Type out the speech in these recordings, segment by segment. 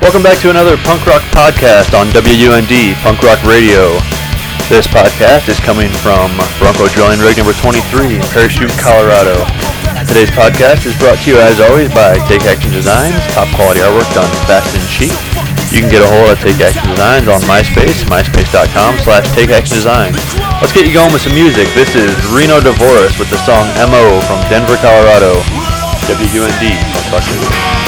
Welcome back to another punk rock podcast on WUND Punk Rock Radio. This podcast is coming from Bronco Drilling Rig number 23 in Parachute, Colorado. Today's podcast is brought to you as always by Take Action Designs, top quality artwork done fast and cheap. You can get a hold of Take Action Designs on MySpace, myspace.com slash Take Action Designs. Let's get you going with some music. This is Reno Divorce with the song MO from Denver, Colorado. WUND. Punk Rock Radio.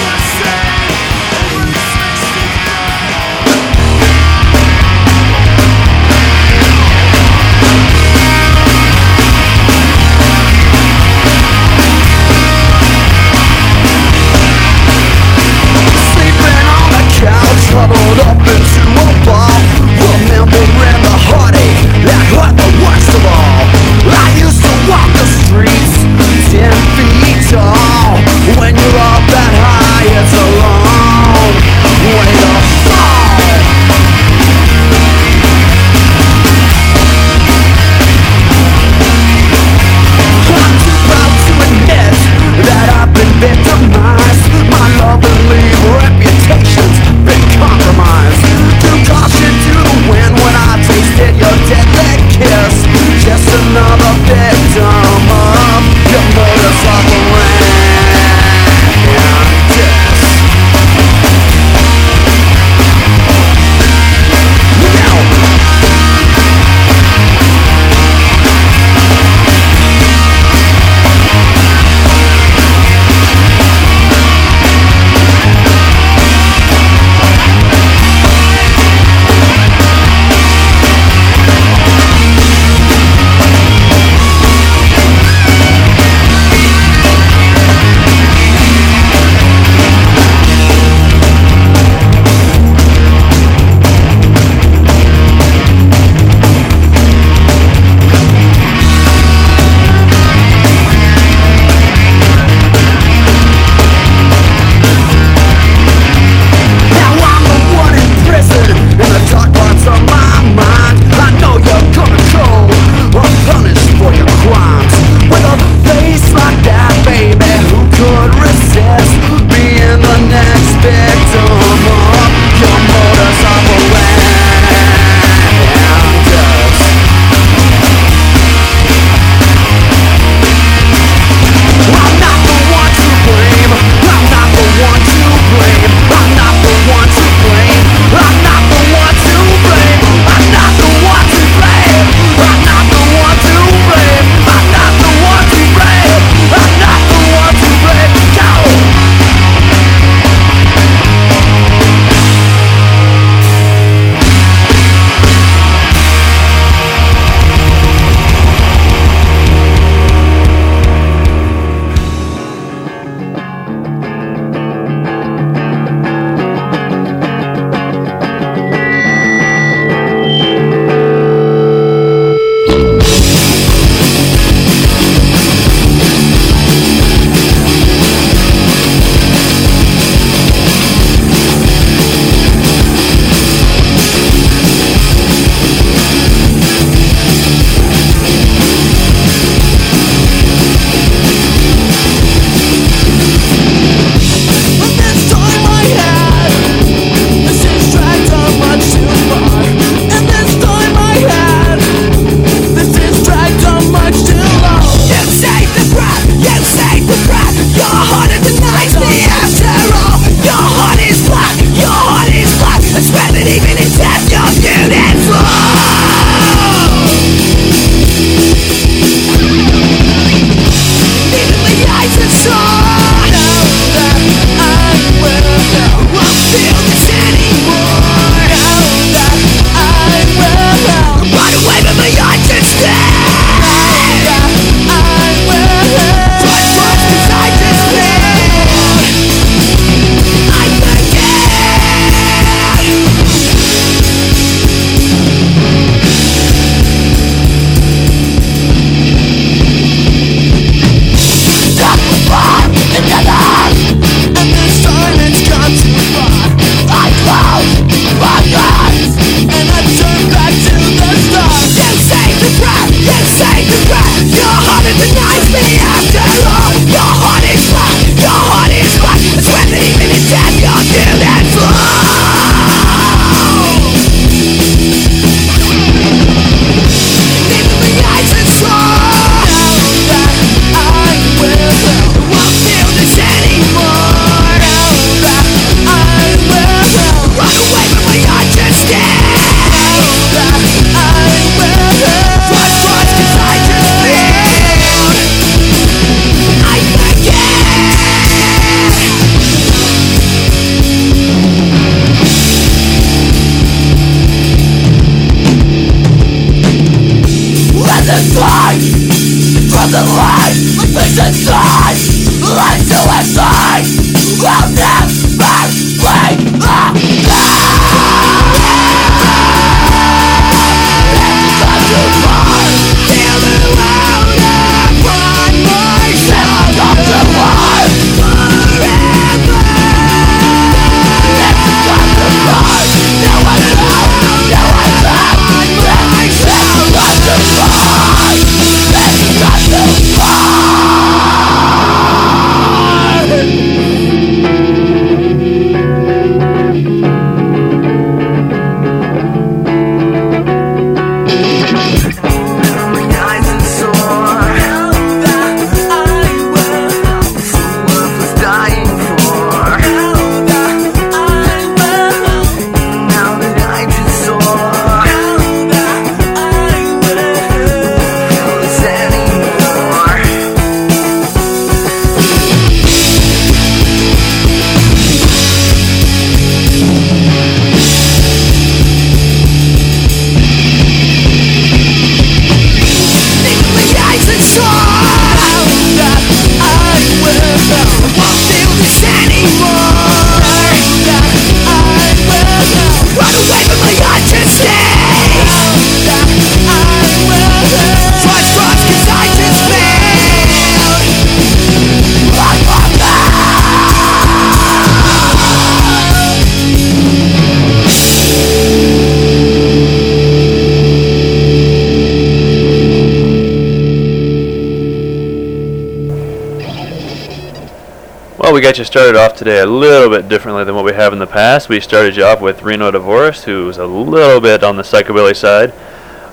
Got you started off today a little bit differently than what we have in the past. We started you off with Reno Divorce, who's a little bit on the psychobilly side.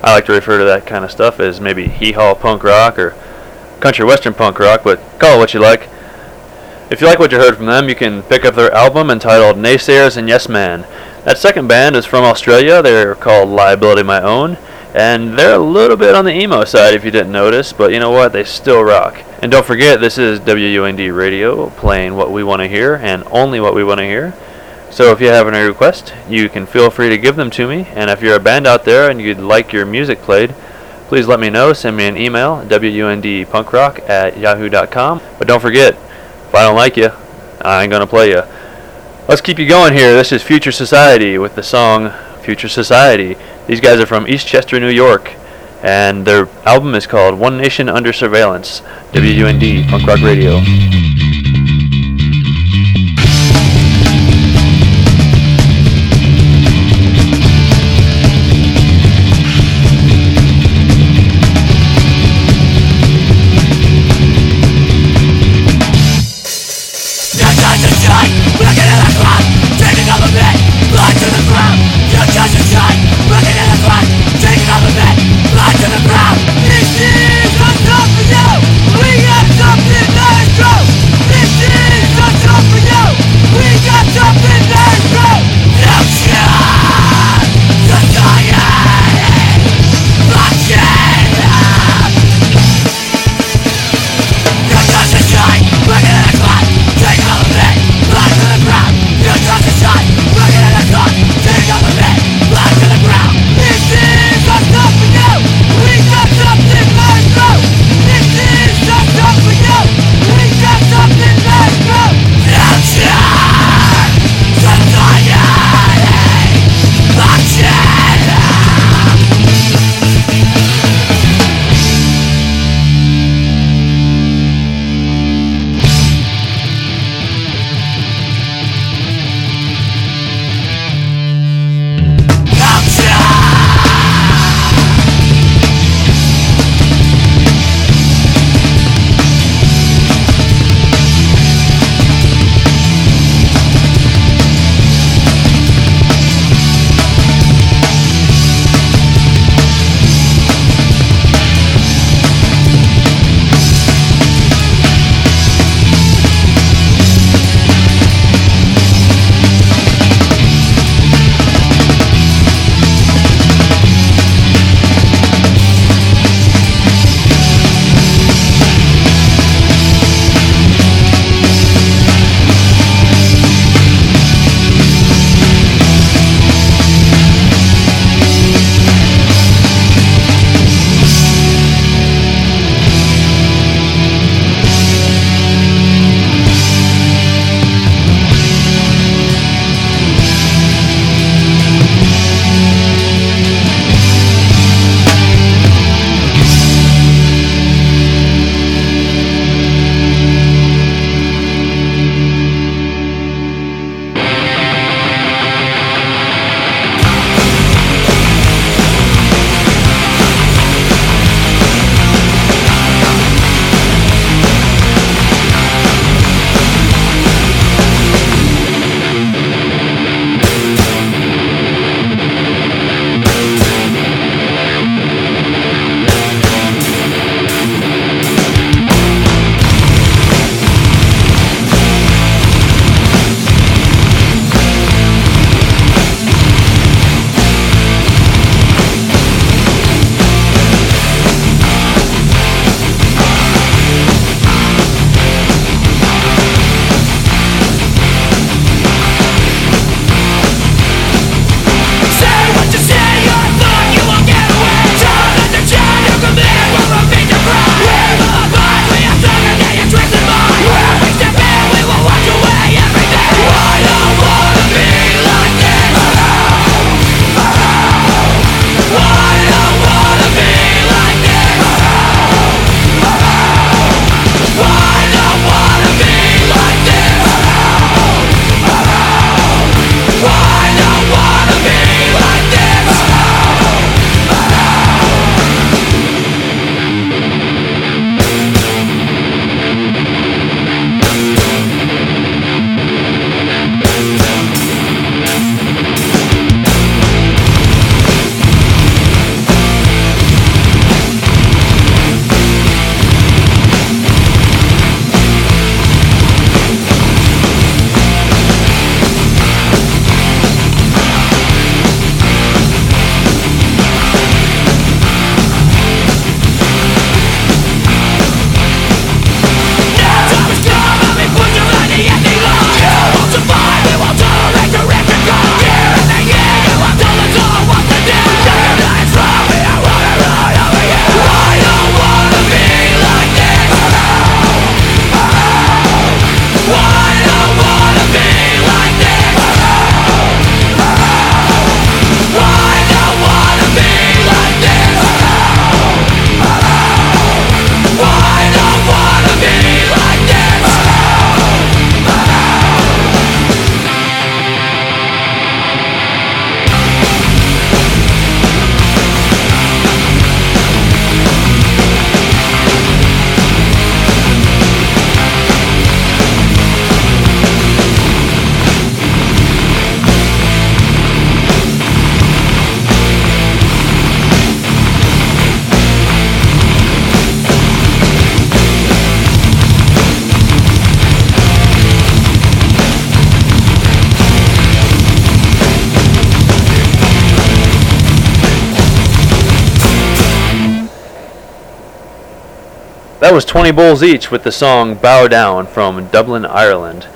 I like to refer to that kind of stuff as maybe hee-haw punk rock or country western punk rock, but call it what you like. If you like what you heard from them, you can pick up their album entitled Naysayers and Yes Man. That second band is from Australia. They're called Liability My Own, and they're a little bit on the emo side if you didn't notice, but you know what? They still rock. And don't forget, this is WUND Radio, playing what we want to hear and only what we want to hear. So if you have any request, you can feel free to give them to me. And if you're a band out there and you'd like your music played, please let me know. Send me an email, wundpunkrock at yahoo.com. But don't forget, if I don't like you, I ain't going to play you. Let's keep you going here. This is Future Society with the song Future Society. These guys are from Eastchester, New York and their album is called One Nation Under Surveillance, WUND, Punk Rock Radio. That was 20 Bulls each with the song Bow Down from Dublin, Ireland.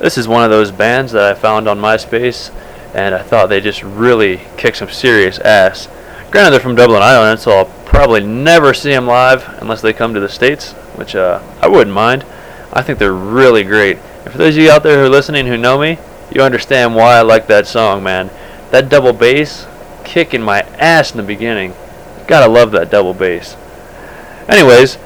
This is one of those bands that I found on MySpace, and I thought they just really kick some serious ass. Granted, they're from Dublin, Ireland, so I'll probably never see them live unless they come to the States, which uh, I wouldn't mind. I think they're really great. And for those of you out there who are listening who know me, you understand why I like that song, man. That double bass kicking my ass in the beginning. Gotta love that double bass. Anyways,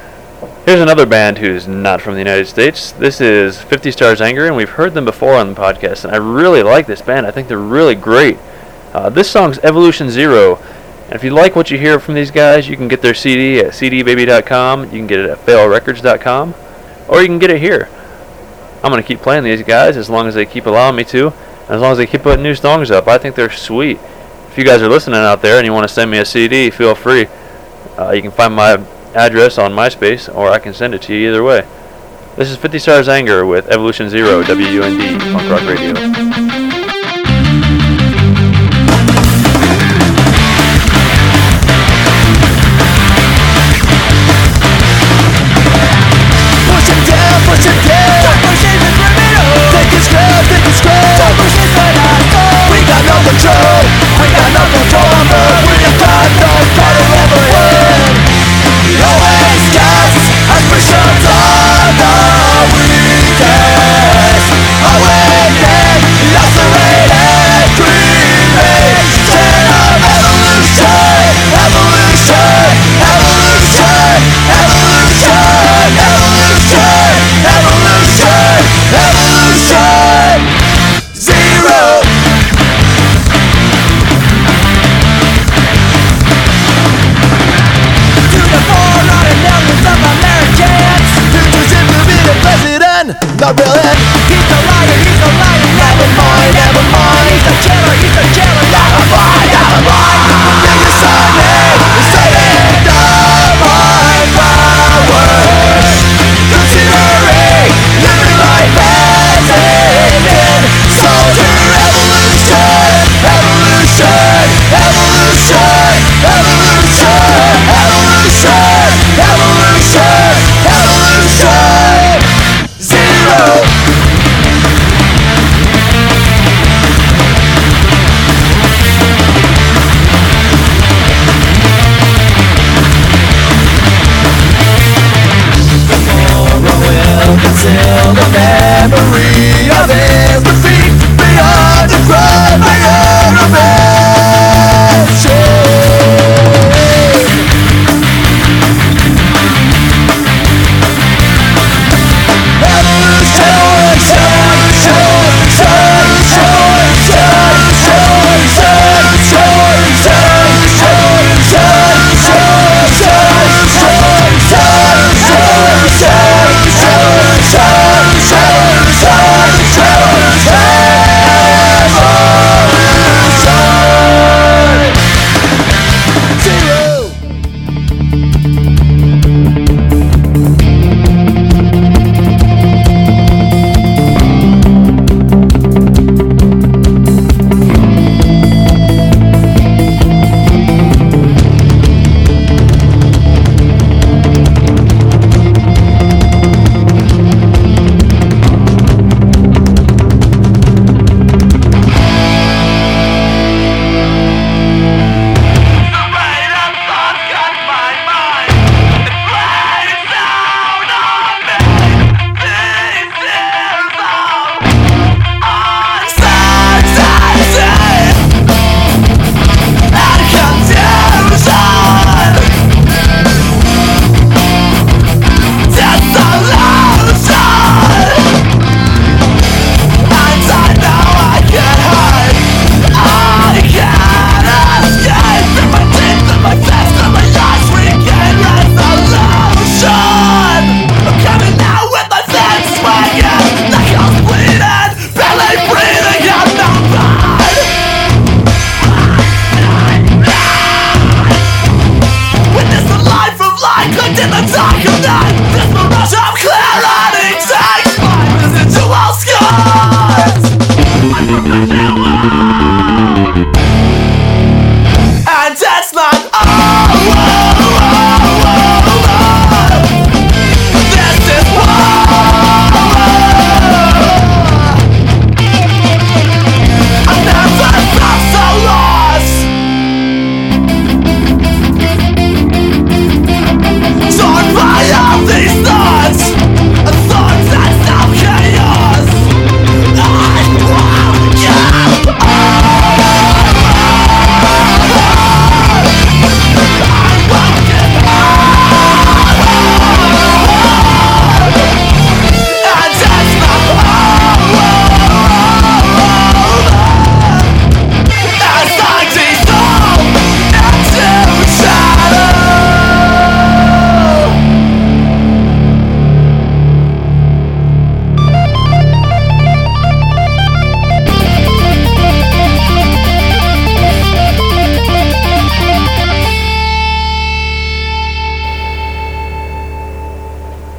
Here's another band who's not from the United States. This is 50 Stars Anger, and we've heard them before on the podcast, and I really like this band. I think they're really great. Uh, this song's Evolution Zero, and if you like what you hear from these guys, you can get their CD at cdbaby.com, you can get it at failrecords.com, or you can get it here. I'm going to keep playing these guys as long as they keep allowing me to, and as long as they keep putting new songs up. I think they're sweet. If you guys are listening out there and you want to send me a CD, feel free. Uh, you can find my address on MySpace, or I can send it to you either way. This is 50 Stars Anger with Evolution Zero, WUND, Punk Rock Radio.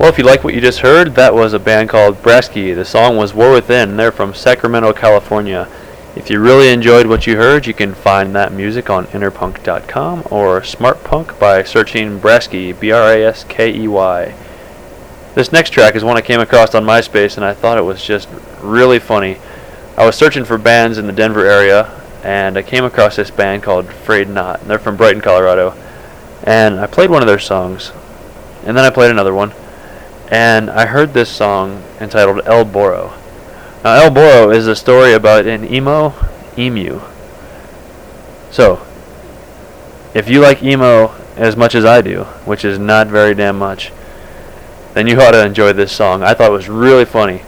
Well, if you like what you just heard, that was a band called Braskey. The song was War Within. They're from Sacramento, California. If you really enjoyed what you heard, you can find that music on interpunk.com or smartpunk by searching Braskey, B-R-A-S-K-E-Y. This next track is one I came across on MySpace and I thought it was just really funny. I was searching for bands in the Denver area and I came across this band called Afraid Not. They're from Brighton, Colorado. And I played one of their songs and then I played another one and I heard this song entitled El Boro. Now, El Boro is a story about an emo emu. So, if you like emo as much as I do, which is not very damn much, then you ought to enjoy this song. I thought it was really funny,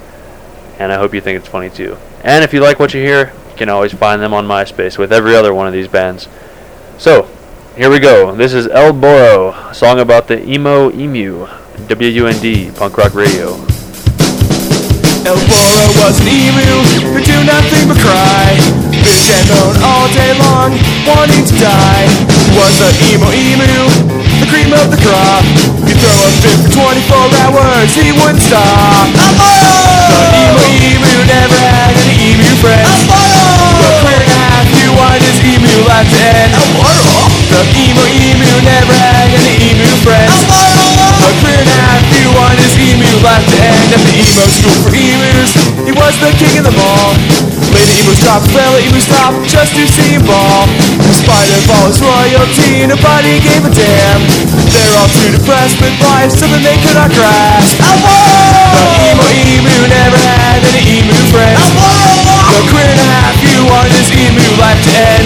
and I hope you think it's funny too. And if you like what you hear, you can always find them on MySpace with every other one of these bands. So, here we go. This is El Boro, a song about the emo emu. WUND, Punk Rock Radio. El Boro was an emu who do nothing but cry Bitch and moan all day long, wanting to die Was a emo emu, the cream of the crop You throw a fit for 24 hours, he wouldn't stop El Boro! The emo emu never had any emu friends El Boro! The queer and a half you wanted his emu life to end El Boro! The emo emu never had any emu friends El Boro! The queer and you wanted his emu life to end At the emo school for emus, he was the king of them all. Later emus dropped, fell, emu stopped just to see him ball In spite of all his royalty, nobody gave a damn. They're all too depressed with life, something they could not grasp. The emo emu never had any emu friends The queer and a half you wanted his emu life to end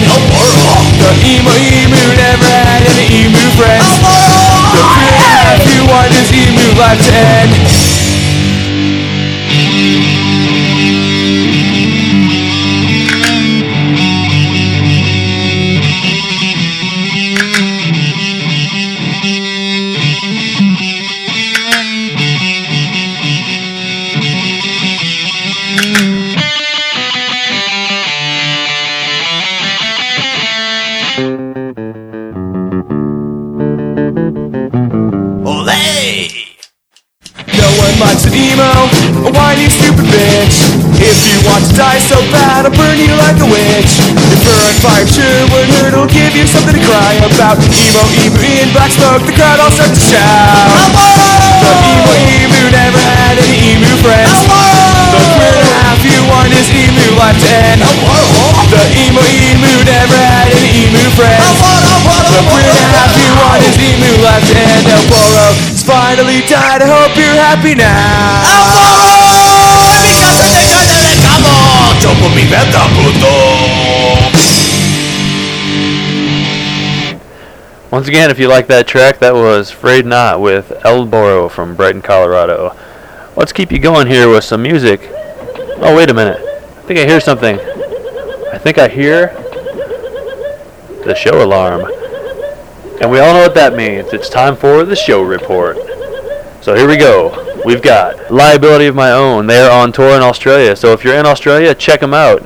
The emo emu never had any emu friends The queer and a half you wanted his emu so bad, I'll burn you like a witch. If you're on fire, sure would hurt, it'll give you something to cry about. Emo, emo, in black smoke, the crowd all starts to shout. The emo, emu never had any emu friends. The queer and a half you want is emu life to end. The emo, emu never had any emu friends. The queer and a half you want is emu life to end. El Boro has finally died. I hope you're happy now. Once again, if you like that track, that was Afraid Not with El Boro from Brighton, Colorado. Let's keep you going here with some music. Oh, wait a minute. I think I hear something. I think I hear the show alarm. And we all know what that means. It's time for the show report. So here we go. We've got Liability of My Own. They're on tour in Australia. So if you're in Australia, check them out.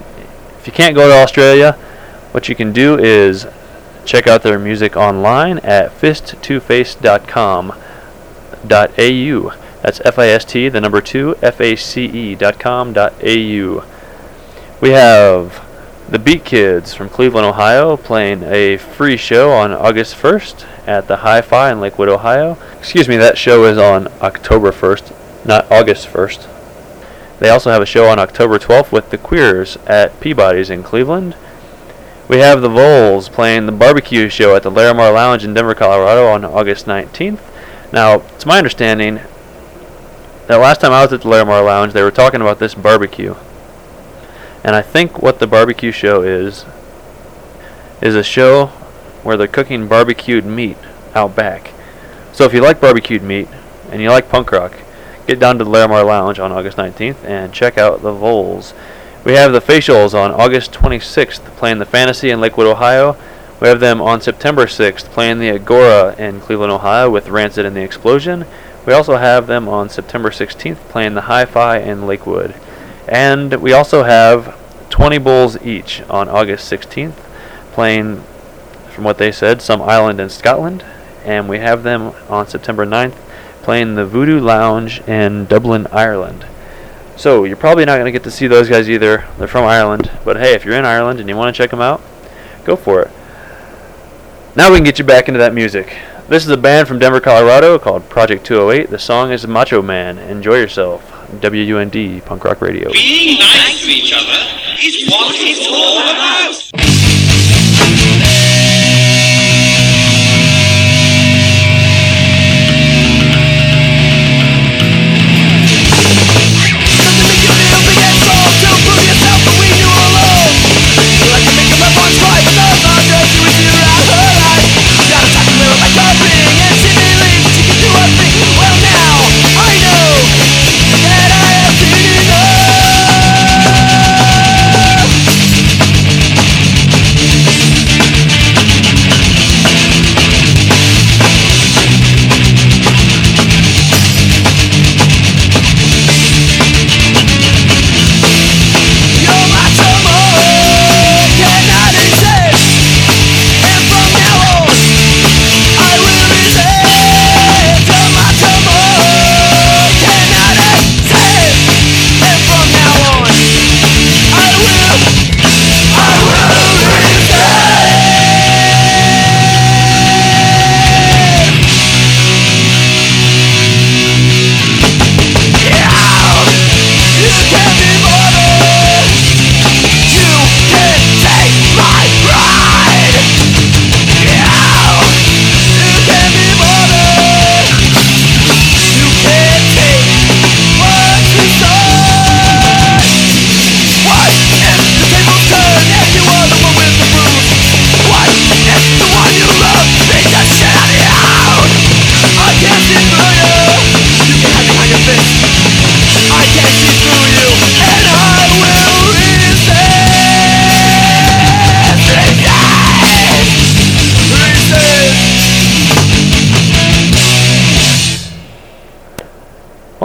If you can't go to Australia, what you can do is check out their music online at fist2face.com dot au. That's F-I-S-T, the number two, F-A-C-E dot com dot au. We have the Beat Kids from Cleveland, Ohio, playing a free show on August 1st at the Hi-Fi in Lakewood, Ohio. Excuse me, that show is on October 1st, not August 1st. They also have a show on October 12th with the Queers at Peabody's in Cleveland. We have the Voles playing the barbecue show at the Larimer Lounge in Denver, Colorado on August 19th. Now, it's my understanding that last time I was at the Larimer Lounge, they were talking about this barbecue. And I think what the barbecue show is, is a show where they're cooking barbecued meat out back. So if you like barbecued meat and you like punk rock, get down to the Larimer Lounge on August 19th and check out the Voles. We have the Facials on August 26th playing the Phantasy in Lakewood, Ohio. We have them on September 6th playing the Agora in Cleveland, Ohio with Rancid and the Explosion. We also have them on September 16th playing the Hi-Fi in Lakewood. And we also have 20 Bulls each on August 16th playing, from what they said, some island in Scotland. And we have them on September 9th playing the Voodoo Lounge in Dublin, Ireland. So you're probably not going to get to see those guys either. They're from Ireland, but hey, if you're in Ireland and you want to check them out, go for it. Now we can get you back into that music. This is a band from Denver, Colorado called Project 208. The song is Macho Man. Enjoy yourself. WUND Punk Rock Radio. Being nice to each other is what it's all about.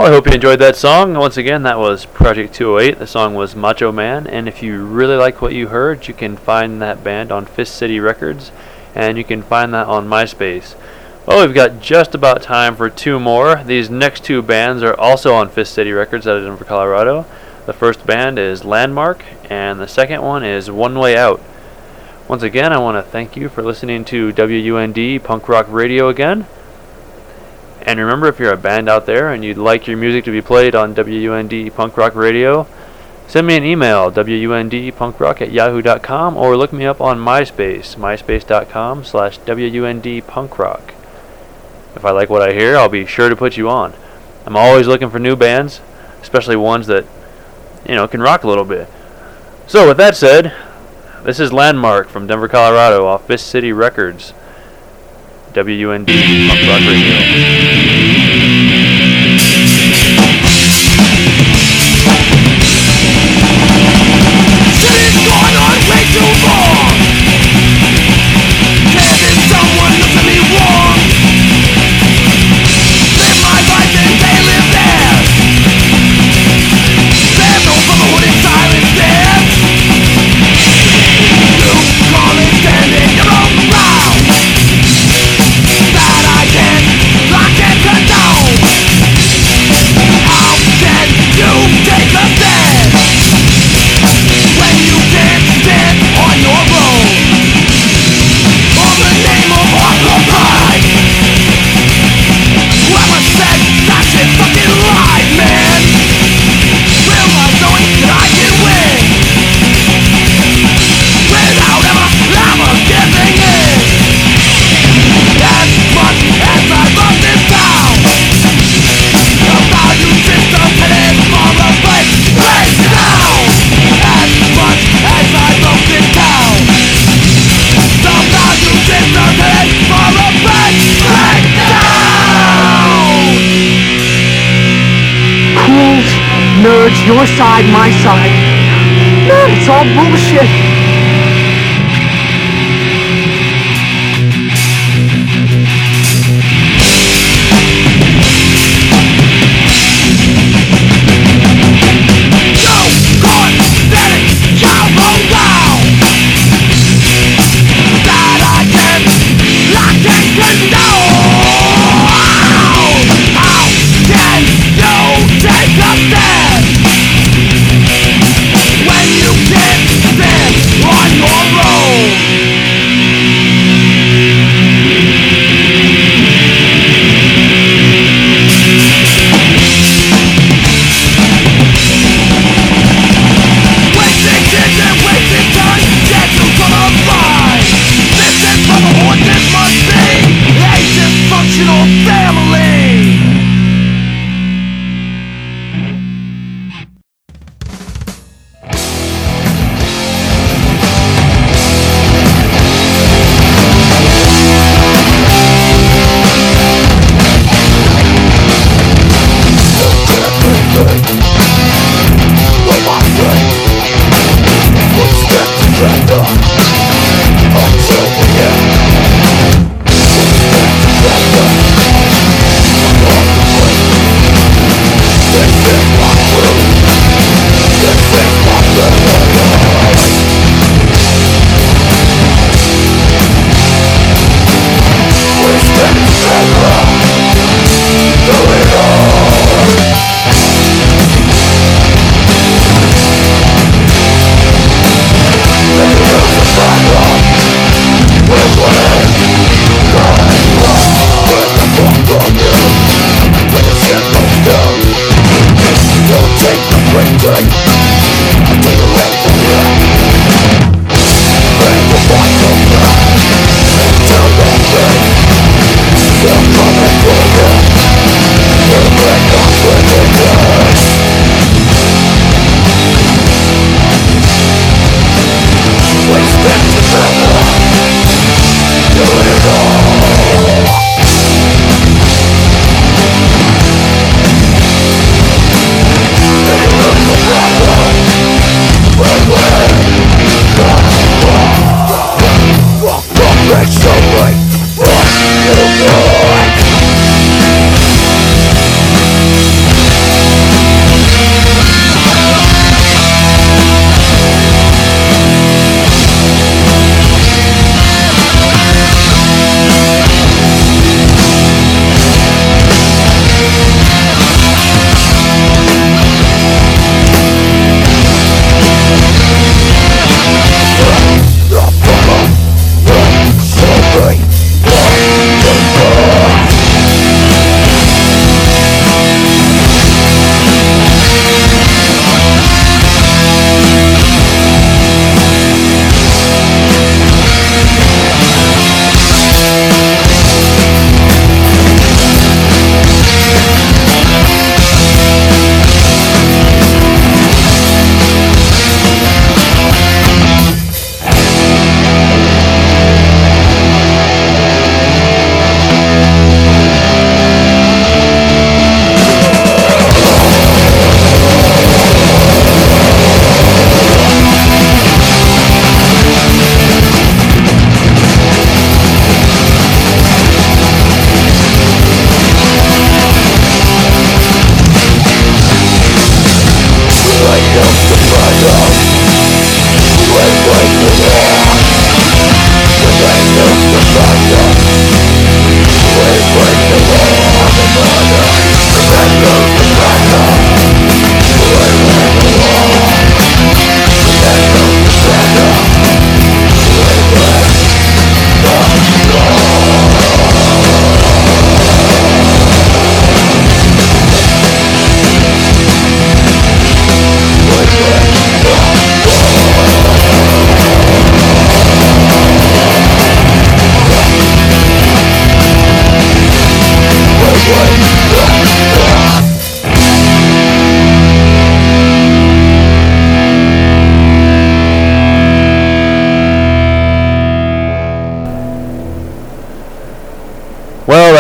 I hope you enjoyed that song. Once again, that was Project 208. The song was Macho Man. And if you really like what you heard, you can find that band on Fist City Records, and you can find that on MySpace. Well, we've got just about time for two more. These next two bands are also on Fist City Records out of Denver, Colorado. The first band is Landmark, and the second one is One Way Out. Once again, I want to thank you for listening to WUND Punk Rock Radio again. And remember, if you're a band out there and you'd like your music to be played on WUND Punk Rock Radio, send me an email, wundpunkrock at yahoo.com, or look me up on MySpace, myspace.com slash wundpunkrock. If I like what I hear, I'll be sure to put you on. I'm always looking for new bands, especially ones that, you know, can rock a little bit. So, with that said, this is Landmark from Denver, Colorado, off Fist City Records. WUND Punk Rock Radio. Nerds, your side, my side. Man, it's all bullshit.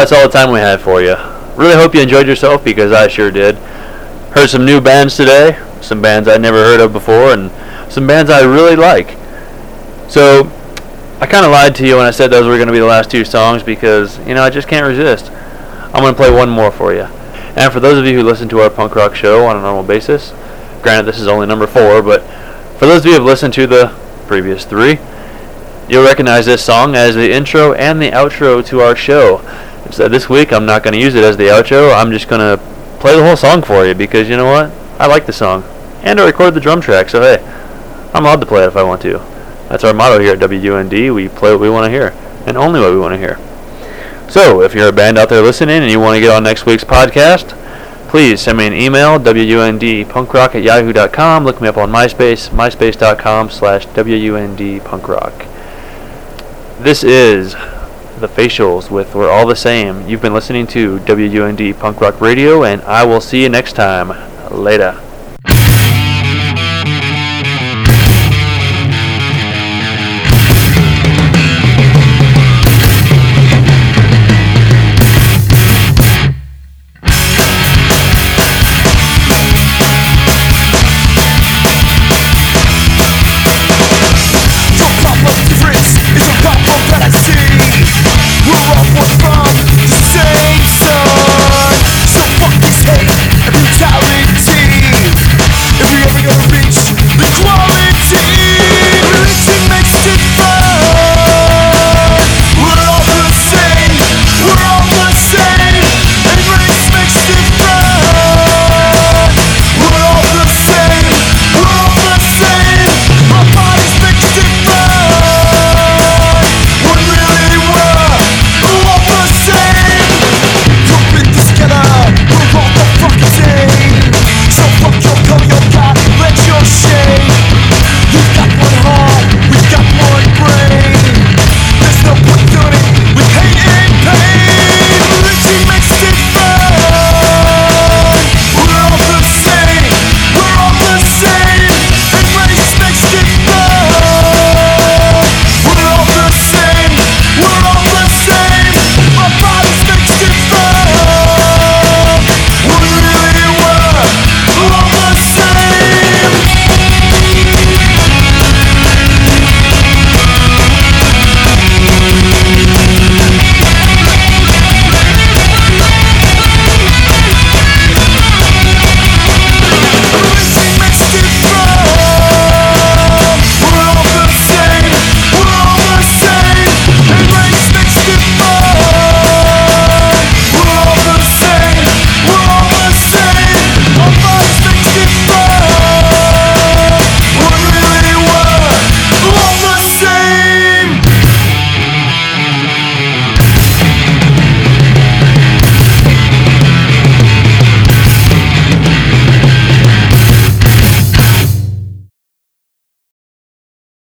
That's all the time we have for you. Really hope you enjoyed yourself because I sure did. Heard some new bands today, some bands I'd never heard of before, and some bands I really like. So, I kind of lied to you when I said those were going to be the last two songs because, you know, I just can't resist. I'm going to play one more for you. And for those of you who listen to our punk rock show on a normal basis, granted this is only number four, but for those of you who have listened to the previous three, you'll recognize this song as the intro and the outro to our show. So this week I'm not going to use it as the outro. I'm just going to play the whole song for you because you know what? I like the song. And I recorded the drum track, so hey, I'm allowed to play it if I want to. That's our motto here at WUND. We play what we want to hear, and only what we want to hear. So, if you're a band out there listening and you want to get on next week's podcast, please send me an email, wundpunkrock at yahoo.com. Look me up on MySpace, myspace.com slash wundpunkrock. This is The Facials with We're All the Same. You've been listening to WUND Punk Rock Radio, and I will see you next time. Later.